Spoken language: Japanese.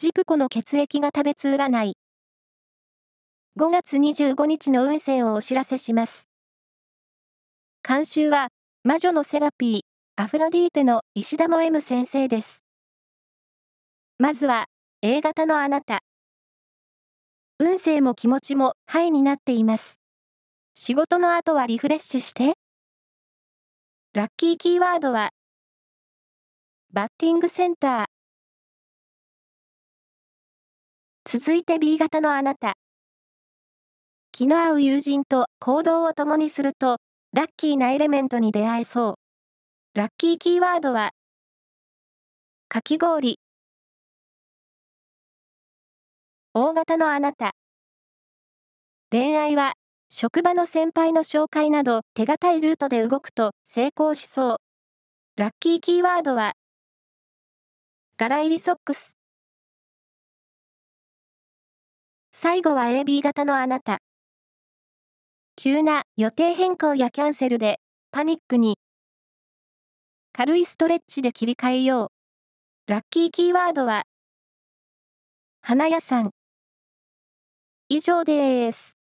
ジプコの血液が食べつ占い。5月25日の運勢をお知らせします。監修は、魔女のセラピー、アフロディーテの石田も M 先生です。まずは、A 型のあなた。運勢も気持ちもハイになっています。仕事の後はリフレッシュして。ラッキーキーワードは、バッティングセンター。続いて B 型のあなた。気の合う友人と行動を共にすると、ラッキーなエレメントに出会えそう。ラッキーキーワードは、かき氷。大型のあなた。恋愛は、職場の先輩の紹介など手堅いルートで動くと成功しそう。ラッキーキーワードは、柄入りソックス。最後は AB 型のあなた。急な予定変更やキャンセルでパニックに。軽いストレッチで切り替えよう。ラッキーキーワードは、花屋さん。以上です。